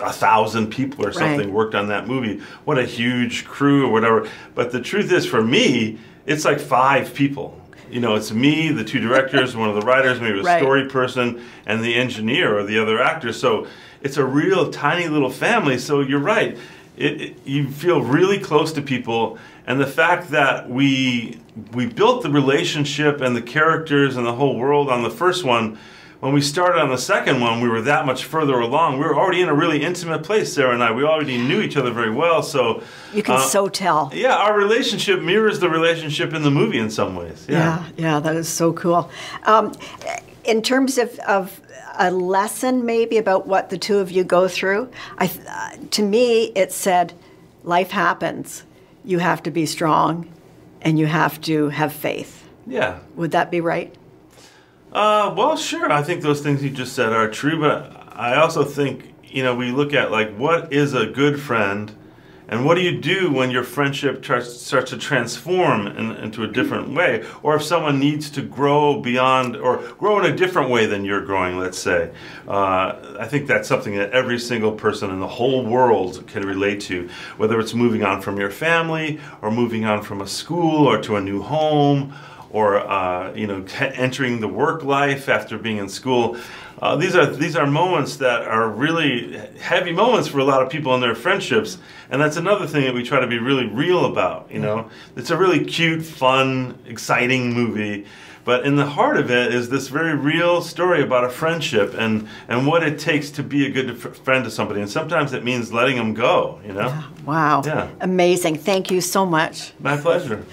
a thousand people or something Right. worked on that movie. What a huge crew or whatever. But the truth is, for me, it's like five people. You know, it's me, the two directors, one of the writers, maybe a Right. story person, and the engineer or the other actor. So it's a real tiny little family. So you're right. It, it, you feel really close to people, and the fact that we we built the relationship and the characters and the whole world on the first one. When we started on the second one, we were that much further along. We were already in a really intimate place, Sarah and I. We already knew each other very well. So You can uh, so tell. yeah, our relationship mirrors the relationship in the movie in some ways. Yeah, yeah, that is so cool. Um, in terms of, of a lesson maybe about what the two of you go through. I, uh, to me, it said, life happens. You have to be strong, and you have to have faith. Yeah. Would that be right? Uh, well, sure. I think those things you just said are true, but I also think you know we look at like what is a good friend, and what do you do when your friendship starts, to transform in, into a different way, or if someone needs to grow beyond or grow in a different way than you're growing. Let's say, uh, I think that's something that every single person in the whole world can relate to, whether it's moving on from your family or moving on from a school or to a new home or uh, you know entering the work life after being in school. Uh, these are these are moments that are really heavy moments for a lot of people in their friendships, and that's another thing that we try to be really real about. You know, it's a really cute, fun, exciting movie. But in the heart of it is this very real story about a friendship and, and what it takes to be a good f- friend to somebody. And sometimes it means letting them go, you know? Wow. Yeah. Amazing. Thank you so much. My pleasure.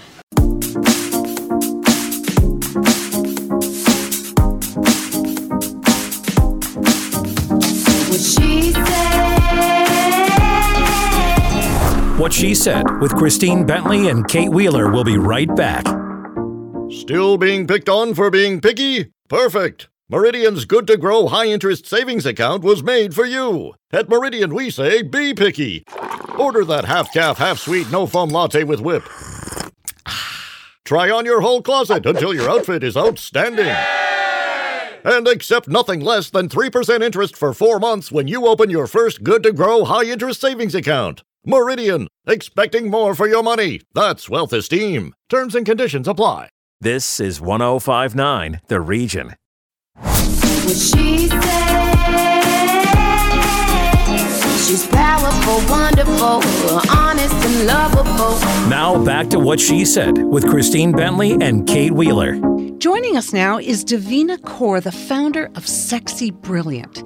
She Said with Christine Bentley and Kate Wheeler will be right back. Still being picked on for being picky? Perfect. Meridian's good to grow high interest savings account was made for you. At Meridian, we say be picky. Order that half calf, half sweet, no foam latte with whip. Try on your whole closet until your outfit is outstanding. And accept nothing less than 3% interest for four months when you open your first good to grow high interest savings account. Meridian, expecting more for your money. That's wealth esteem. Terms and conditions apply. This is 1059 The Region. What she said. She's powerful, wonderful, honest and lovable. Now back to What She Said with Christine Bentley and Kate Wheeler. Joining us now is Devina Kaur, the founder of Sexy Brilliant.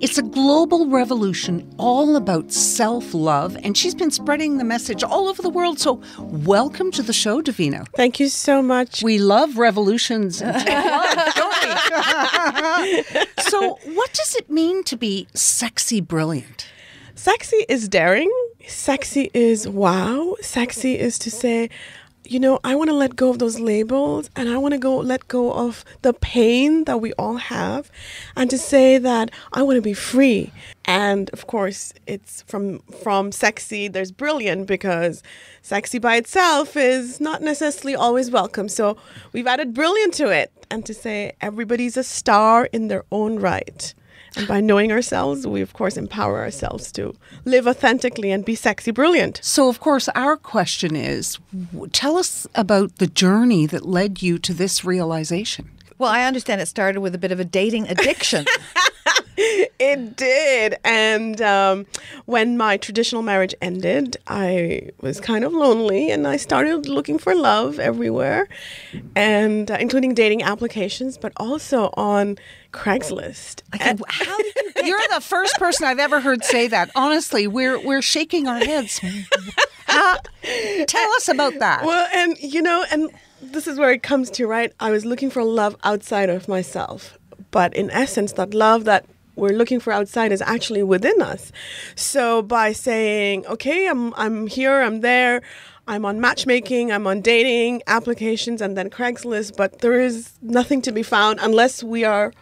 It's a global revolution all about self love, and she's been spreading the message all over the world. So, welcome to the show, Devina. Thank you so much. We love revolutions and love, don't we? so, what does it mean to be sexy brilliant? Sexy is daring. Sexy is wow. Sexy is to say, you know, I want to let go of those labels and I want to go let go of the pain that we all have and to say that I want to be free. And of course, it's from from sexy there's brilliant because sexy by itself is not necessarily always welcome. So, we've added brilliant to it and to say everybody's a star in their own right. And by knowing ourselves, we of course empower ourselves to live authentically and be sexy brilliant. So, of course, our question is tell us about the journey that led you to this realization. Well, I understand it started with a bit of a dating addiction. It did. And um, when my traditional marriage ended, I was kind of lonely and I started looking for love everywhere, and uh, including dating applications, but also on Craigslist. And- How did you get You're the first person I've ever heard say that. Honestly, we're we're shaking our heads. How- tell us about that. Well, and you know, and this is where it comes to, right? I was looking for love outside of myself. But in essence, that love that we're looking for outside is actually within us. So by saying, okay, I'm I'm here, I'm there, I'm on matchmaking, I'm on dating applications and then Craigslist, but there is nothing to be found unless we are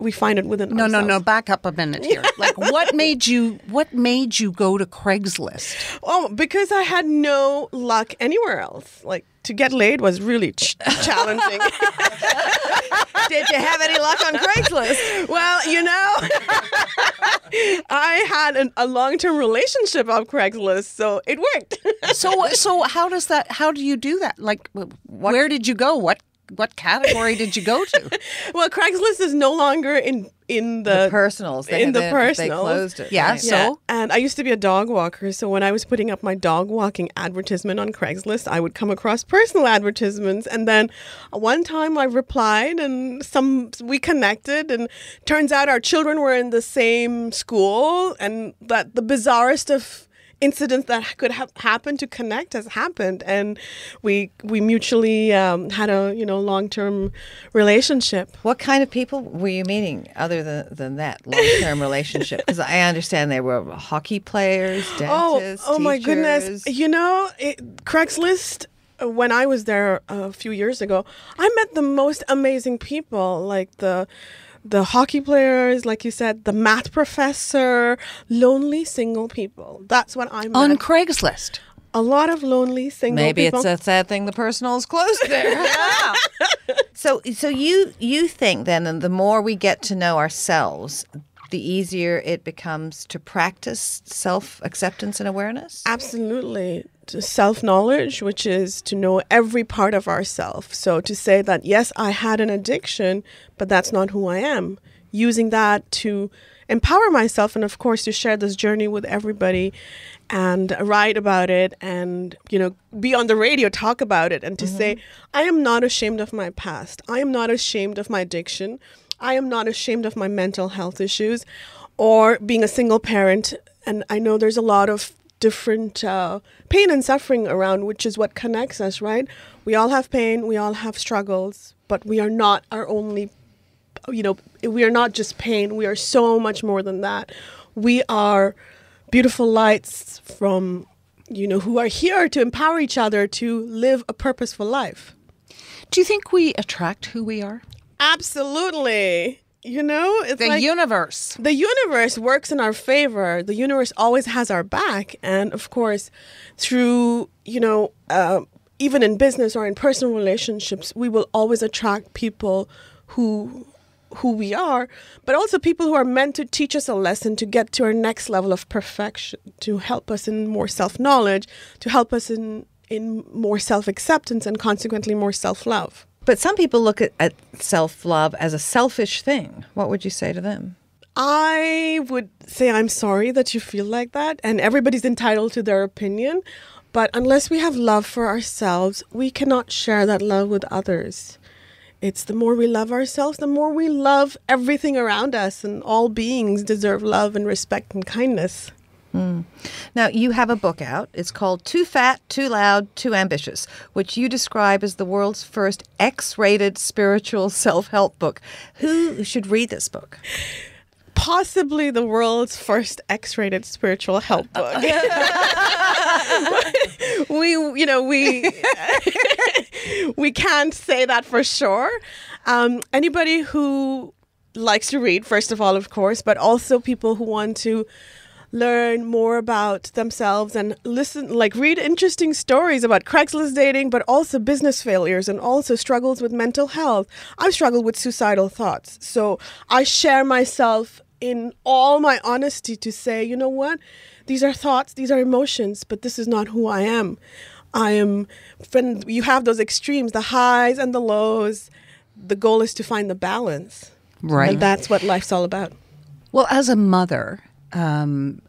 we find it within no, no, ourselves. no. Back up a minute here. Like, what made you? What made you go to Craigslist? Oh, because I had no luck anywhere else. Like to get laid was really ch- challenging. Did you have any luck on Craigslist? well, you know, I had an, a long-term relationship on Craigslist, so it worked. So, so how does that? How do you do that? Like, wh- where did you go? What what category did you go to? well, Craigslist is no longer in in the, The personals. They in had- the they- they closed it, Yeah, right. so And I used to be a dog walker, so when I was putting up my dog walking advertisement on Craigslist, I would come across personal advertisements. And then one time I replied, and some we connected, and turns out our children were in the same school, and that the bizarrest of incidents that could have happened to connect has happened, and we we mutually um, had a you know long term relationship. What kind of people were you meeting other than, than that long term relationship? Because I understand they were hockey players, dentists. Oh, oh my goodness! You know, it, Craigslist. When I was there a few years ago, I met the most amazing people, like the the hockey players, like you said, the math professor, lonely single people. That's what I'm On Craigslist. a lot of lonely single Maybe people. it's a sad thing the personal is closed there. so so you you think then and the more we get to know ourselves, the easier it becomes to practice self acceptance and awareness? Absolutely. Self knowledge, which is to know every part of ourself. So to say that, yes, I had an addiction, but that's not who I am. Using that to empower myself and, of course, to share this journey with everybody and write about it and, you know, be on the radio, talk about it, and to say, mm-hmm. I am not ashamed of my past. I am not ashamed of my addiction. I am not ashamed of my mental health issues or being a single parent. And I know there's a lot of different uh, pain and suffering around, which is what connects us, right? We all have pain, we all have struggles, but we are not our only, you know, we are not just pain. We are so much more than that. We are beautiful lights from, you know, who are here to empower each other to live a purposeful life. Do you think we attract who we are? Absolutely. You know, it's The like universe. the universe works in our favor. The universe always has our back, and of course, through you know, uh, even in business or in personal relationships, we will always attract people who who we are, but also people who are meant to teach us a lesson to get to our next level of perfection, to help us in more self knowledge, to help us in in more self acceptance, and consequently more self love. But some people look at, at self love as a selfish thing. What would you say to them? I would say I'm sorry that you feel like that, and everybody's entitled to their opinion. But unless we have love for ourselves, we cannot share that love with others. It's the more we love ourselves, the more we love everything around us, and all beings deserve love and respect and kindness. Hmm. Now, you have a book out. It's called Too Fat, Too Loud, Too Ambitious, which you describe as the world's first X rated spiritual self help book. Who should read this book? Possibly the world's first X rated spiritual help uh, uh, book. we, you know, we we can't say that for sure. Um, anybody who likes to read, first of all, of course, but also people who want to learn more about themselves and listen, like read interesting stories about Craigslist dating, but also business failures and also struggles with mental health. I've struggled with suicidal thoughts. So I share myself in all my honesty to say, you know what? These are thoughts, these are emotions, but this is not who I am. I am, when you have those extremes, the highs and the lows, the goal is to find the balance. Right. And that's what life's all about. Well, as a mother, um,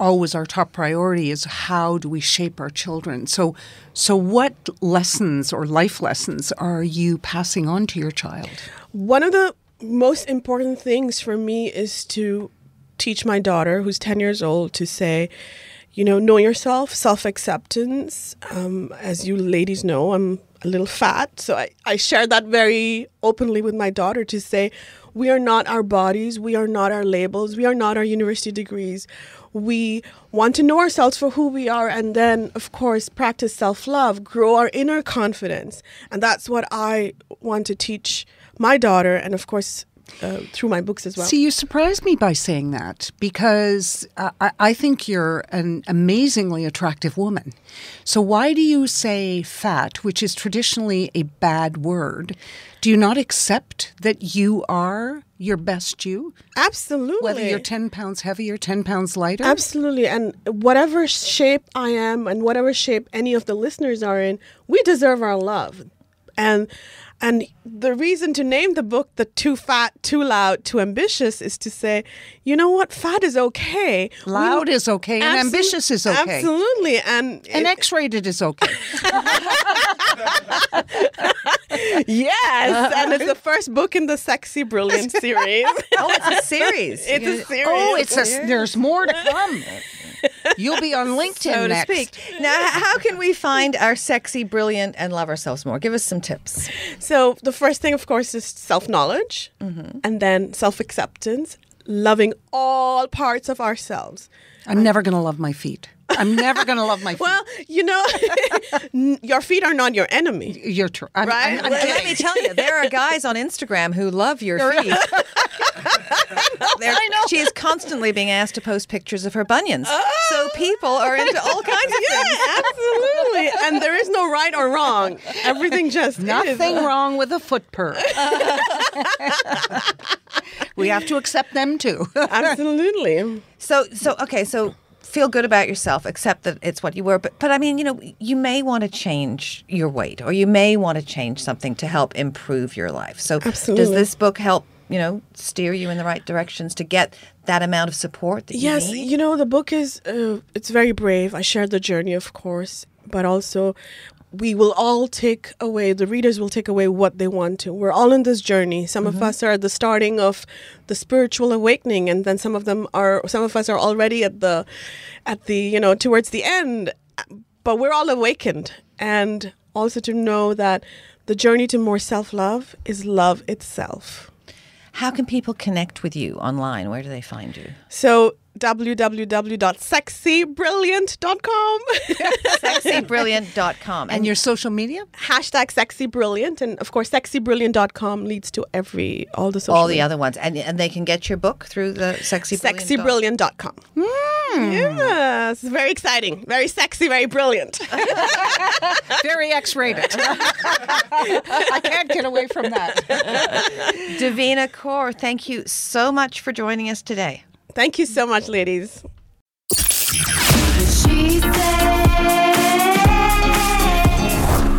always our top priority is how do we shape our children. So, so what lessons or life lessons are you passing on to your child? One of the most important things for me is to teach my daughter, who's 10 years old, to say, you know, know yourself, self acceptance. Um, as you ladies know, I'm a little fat. So I, I share that very openly with my daughter to say, we are not our bodies, we are not our labels, we are not our university degrees. We want to know ourselves for who we are and then, of course, practice self love, grow our inner confidence. And that's what I want to teach my daughter, and of course, uh, through my books as well. See, you surprised me by saying that because uh, I, I think you're an amazingly attractive woman. So, why do you say fat, which is traditionally a bad word? Do you not accept that you are your best you? Absolutely. Whether you're 10 pounds heavier, 10 pounds lighter? Absolutely. And whatever shape I am and whatever shape any of the listeners are in, we deserve our love. And and the reason to name the book the too fat, too loud, too ambitious is to say, you know what, fat is okay. We- Loud is okay and ambitious is okay. Absolutely. And And X rated is okay. yes, uh-huh. and it's the first book in the Sexy Brilliant series. Oh, it's a series. Oh, it's a series. oh, it's a, there's more to come. You'll be on LinkedIn so to next. speak. Now, how can we find our sexy, brilliant, and love ourselves more? Give us some tips. So the first thing, of course, is self knowledge, mm-hmm. and then self acceptance, loving all parts of ourselves. I'm never going to love my feet. I'm never going to love my feet. Well, you know, your feet are not your enemy. You're true. I'm, Right? I'm, I'm Let, let me tell you, there are guys on Instagram who love your feet. They're- She is constantly being asked to post pictures of her bunions. Oh! So people are into all kinds of things. Absolutely. And there is no right or wrong. Everything just Nothing is. wrong with a foot purr. we have to accept them too. Absolutely. So, so okay, so feel good about yourself, accept that it's what you were. But, but I mean, you know, you may want to change your weight, or you may want to change something to help improve your life. So, does this book help? You know, steer you in the right directions to get that amount of support that Yes, you need. you know the book is uh, it's very brave. I share the journey, of course, but also we will all take away the readers will take away what they want to. We're all in this journey. Some of mm-hmm. us are at the starting of the spiritual awakening, and then some of them are some of us are already at the at the you know towards the end. But we're all awakened, and also to know that the journey to more self love is love itself. How can people connect with you online? Where do they find you? So www.sexybrilliant.com. Sexybrilliant.com. and your social media? Hashtag sexybrilliant. And of course, sexybrilliant.com leads to every, all the social all the media. other ones. And, and they can get your book through the Sexy Brilliant dot- Sexybrilliant.com. Hmm. Yes, very exciting. Very sexy, very brilliant. Very X-rated. I can't get away from that. Devina Kaur, thank you so much for joining us today. Thank you so much, ladies.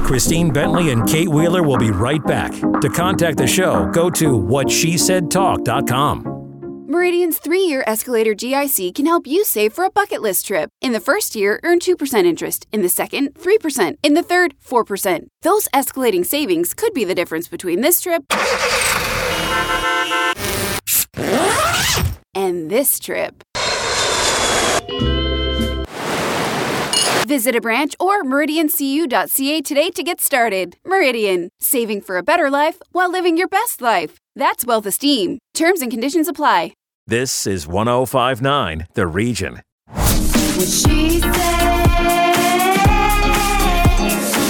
Christine Bentley and Kate Wheeler will be right back. To contact the show, go to whatshesaidtalk.com. Meridian's three year escalator GIC can help you save for a bucket list trip. In the first year, earn 2% interest. In the second, 3%. In the third, 4%. Those escalating savings could be the difference between this trip and this trip. Visit a branch or meridiancu.ca today to get started. Meridian, saving for a better life while living your best life. That's wealth esteem. Terms and conditions apply. This is 1059 The Region.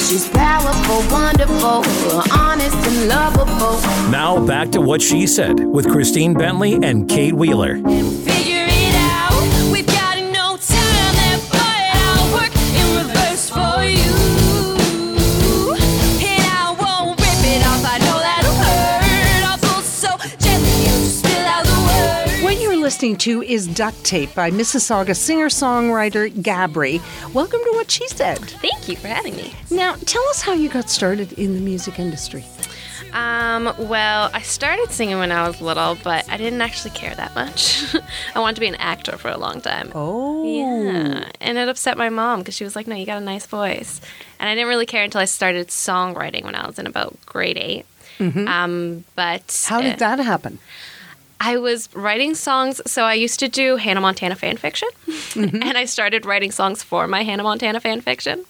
What she said. She's powerful, wonderful, honest and lovable. Now back to what she said with Christine Bentley and Kate Wheeler. Listening to is Duct Tape by Mississauga singer-songwriter Gabrie. Welcome to What She Said. Thank you for having me. Now, tell us how you got started in the music industry. Um, well, I started singing when I was little, but I didn't actually care that much. I wanted to be an actor for a long time. Oh. Yeah. And it upset my mom because she was like, no, you got a nice voice. And I didn't really care until I started songwriting when I was in about grade 8 Um, but Mm-hmm. How did that happen? I was writing songs. So I used to do Hannah Montana fan fiction, Mm-hmm. and I started writing songs for my Hannah Montana fan fiction.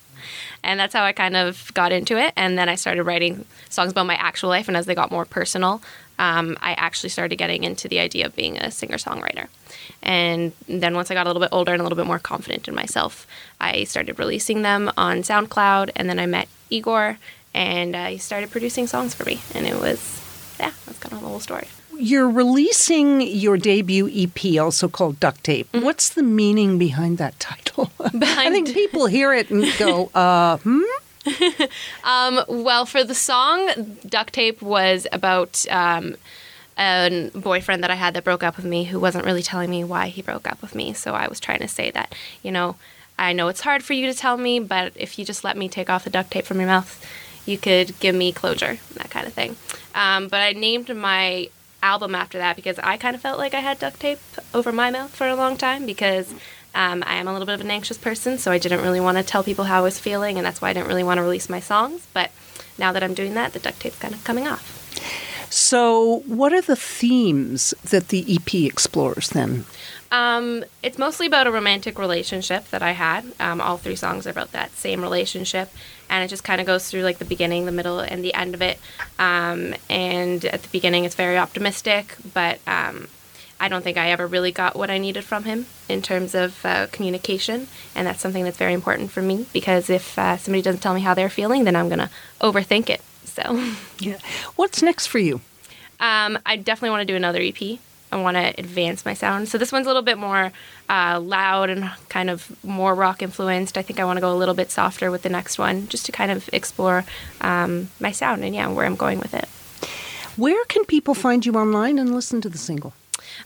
And that's how I kind of got into it. And then I started writing songs about my actual life. And as they got more personal, um, I actually started getting into the idea of being a singer songwriter. And then once I got a little bit older and a little bit more confident in myself, I started releasing them on SoundCloud. And then I met Igor, and uh, he started producing songs for me. And it was, yeah, that's kind of the whole story. You're releasing your debut EP, also called Duct Tape. Mm-hmm. What's the meaning behind that title? I think people hear it and go, uh, hmm? Um, well, for the song, Duct Tape was about um, a boyfriend that I had that broke up with me who wasn't really telling me why he broke up with me. So I was trying to say that, you know, I know it's hard for you to tell me, but if you just let me take off the duct tape from your mouth, you could give me closure, that kind of thing. Um, but I named my album after that because I kind of felt like I had duct tape over my mouth for a long time because um, I am a little bit of an anxious person, so I didn't really want to tell people how I was feeling, and that's why I didn't really want to release my songs. But now that I'm doing that, the duct tape's kind of coming off. So, what are the themes that the EP explores then? Um, it's mostly about a romantic relationship that I had. Um, all three songs are about that same relationship, and it just kind of goes through like the beginning, the middle, and the end of it. Um, and at the beginning, it's very optimistic, but um, I don't think I ever really got what I needed from him in terms of uh, communication, and that's something that's very important for me because if uh, somebody doesn't tell me how they're feeling, then I'm gonna overthink it. So, yeah. What's next for you? Um, I definitely want to do another EP. I want to advance my sound. So this one's a little bit more uh, loud and kind of more rock influenced. I think I want to go a little bit softer with the next one, just to kind of explore um, my sound and yeah, where I'm going with it. Where can people find you online and listen to the single?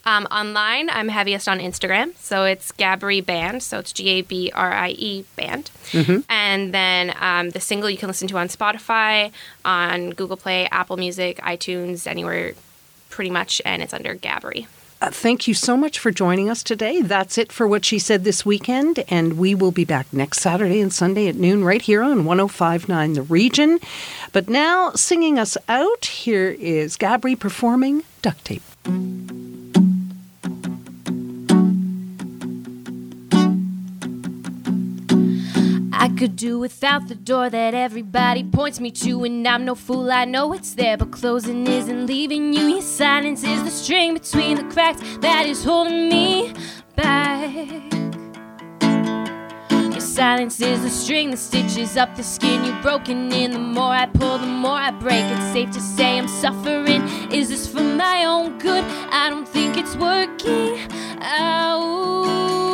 Um, online, I'm heaviest on Instagram, so it's Gabrie Band, so it's G A B R I E Band. Mhm. And then um, the single you can listen to on Spotify, on Google Play, Apple Music, iTunes, anywhere pretty much, and it's under Gabrie. Uh, thank you so much for joining us today. That's it for what she said this weekend, and we will be back next Saturday and Sunday at noon right here on 1059 The Region. But now, singing us out, here is Gabrie performing Duct Tape. Could do without the door that everybody points me to, and I'm no fool, I know it's there, but closing isn't leaving you. Your silence is the string between the cracks that is holding me back. Your silence is the string that stitches up the skin you've broken in. The more I pull, the more I break. It's safe to say I'm suffering. Is this for my own good? I don't think it's working out.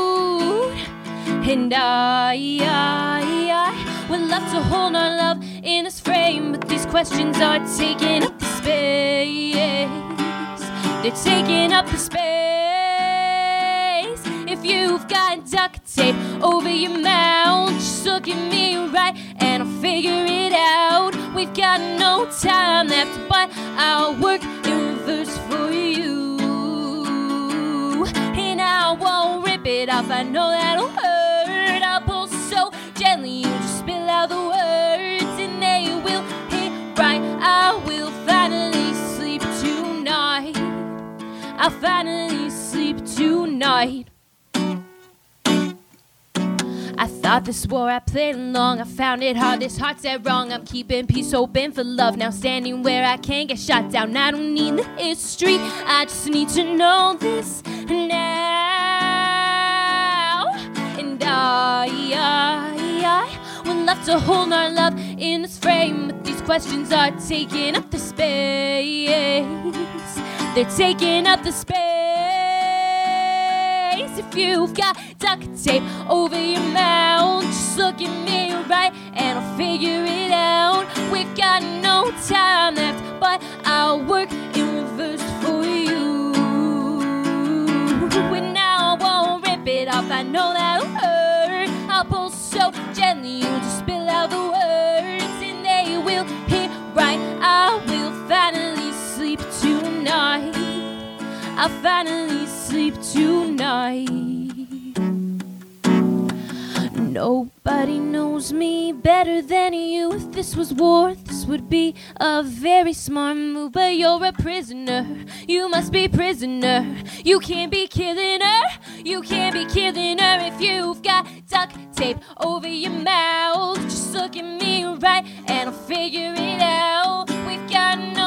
And I, I, I would love to hold our love in this frame, but these questions are taking up the space. They're taking up the space. If you've got duct tape over your mouth, just look at me right and I'll figure it out. We've got no time left, but I'll work in reverse for you. And I won't rip it off, I know that'll hurt. Finally sleep tonight. I thought this war I played along. I found it hard, this heart's dead wrong. I'm keeping peace open for love. Now standing where I can't get shot down. I don't need the history, I just need to know this now. And I, I, I would love to hold our love in this frame, but these questions are taking up the space. They're taking up the space. If you've got duct tape over your mouth, just look at me right and I'll figure it out. We've got no time left, but I'll work in reverse for you. And now I won't rip it off, I know that'll I'll finally sleep tonight. Nobody knows me better than you. If this was war, this would be a very smart move. But you're a prisoner. You must be prisoner. You can't be killing her. You can't be killing her if you've got duct tape over your mouth. Just look at me right and I'll figure it out. We've got no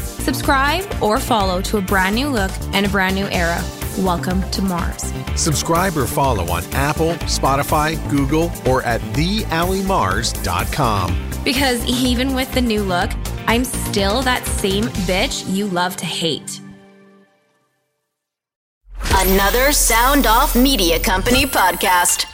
Subscribe or follow to a brand new look and a brand new era. Welcome to Mars. Subscribe or follow on Apple, Spotify, Google, or at theallymars.com. Because even with the new look, I'm still that same bitch you love to hate. Another Sound Off Media Company podcast.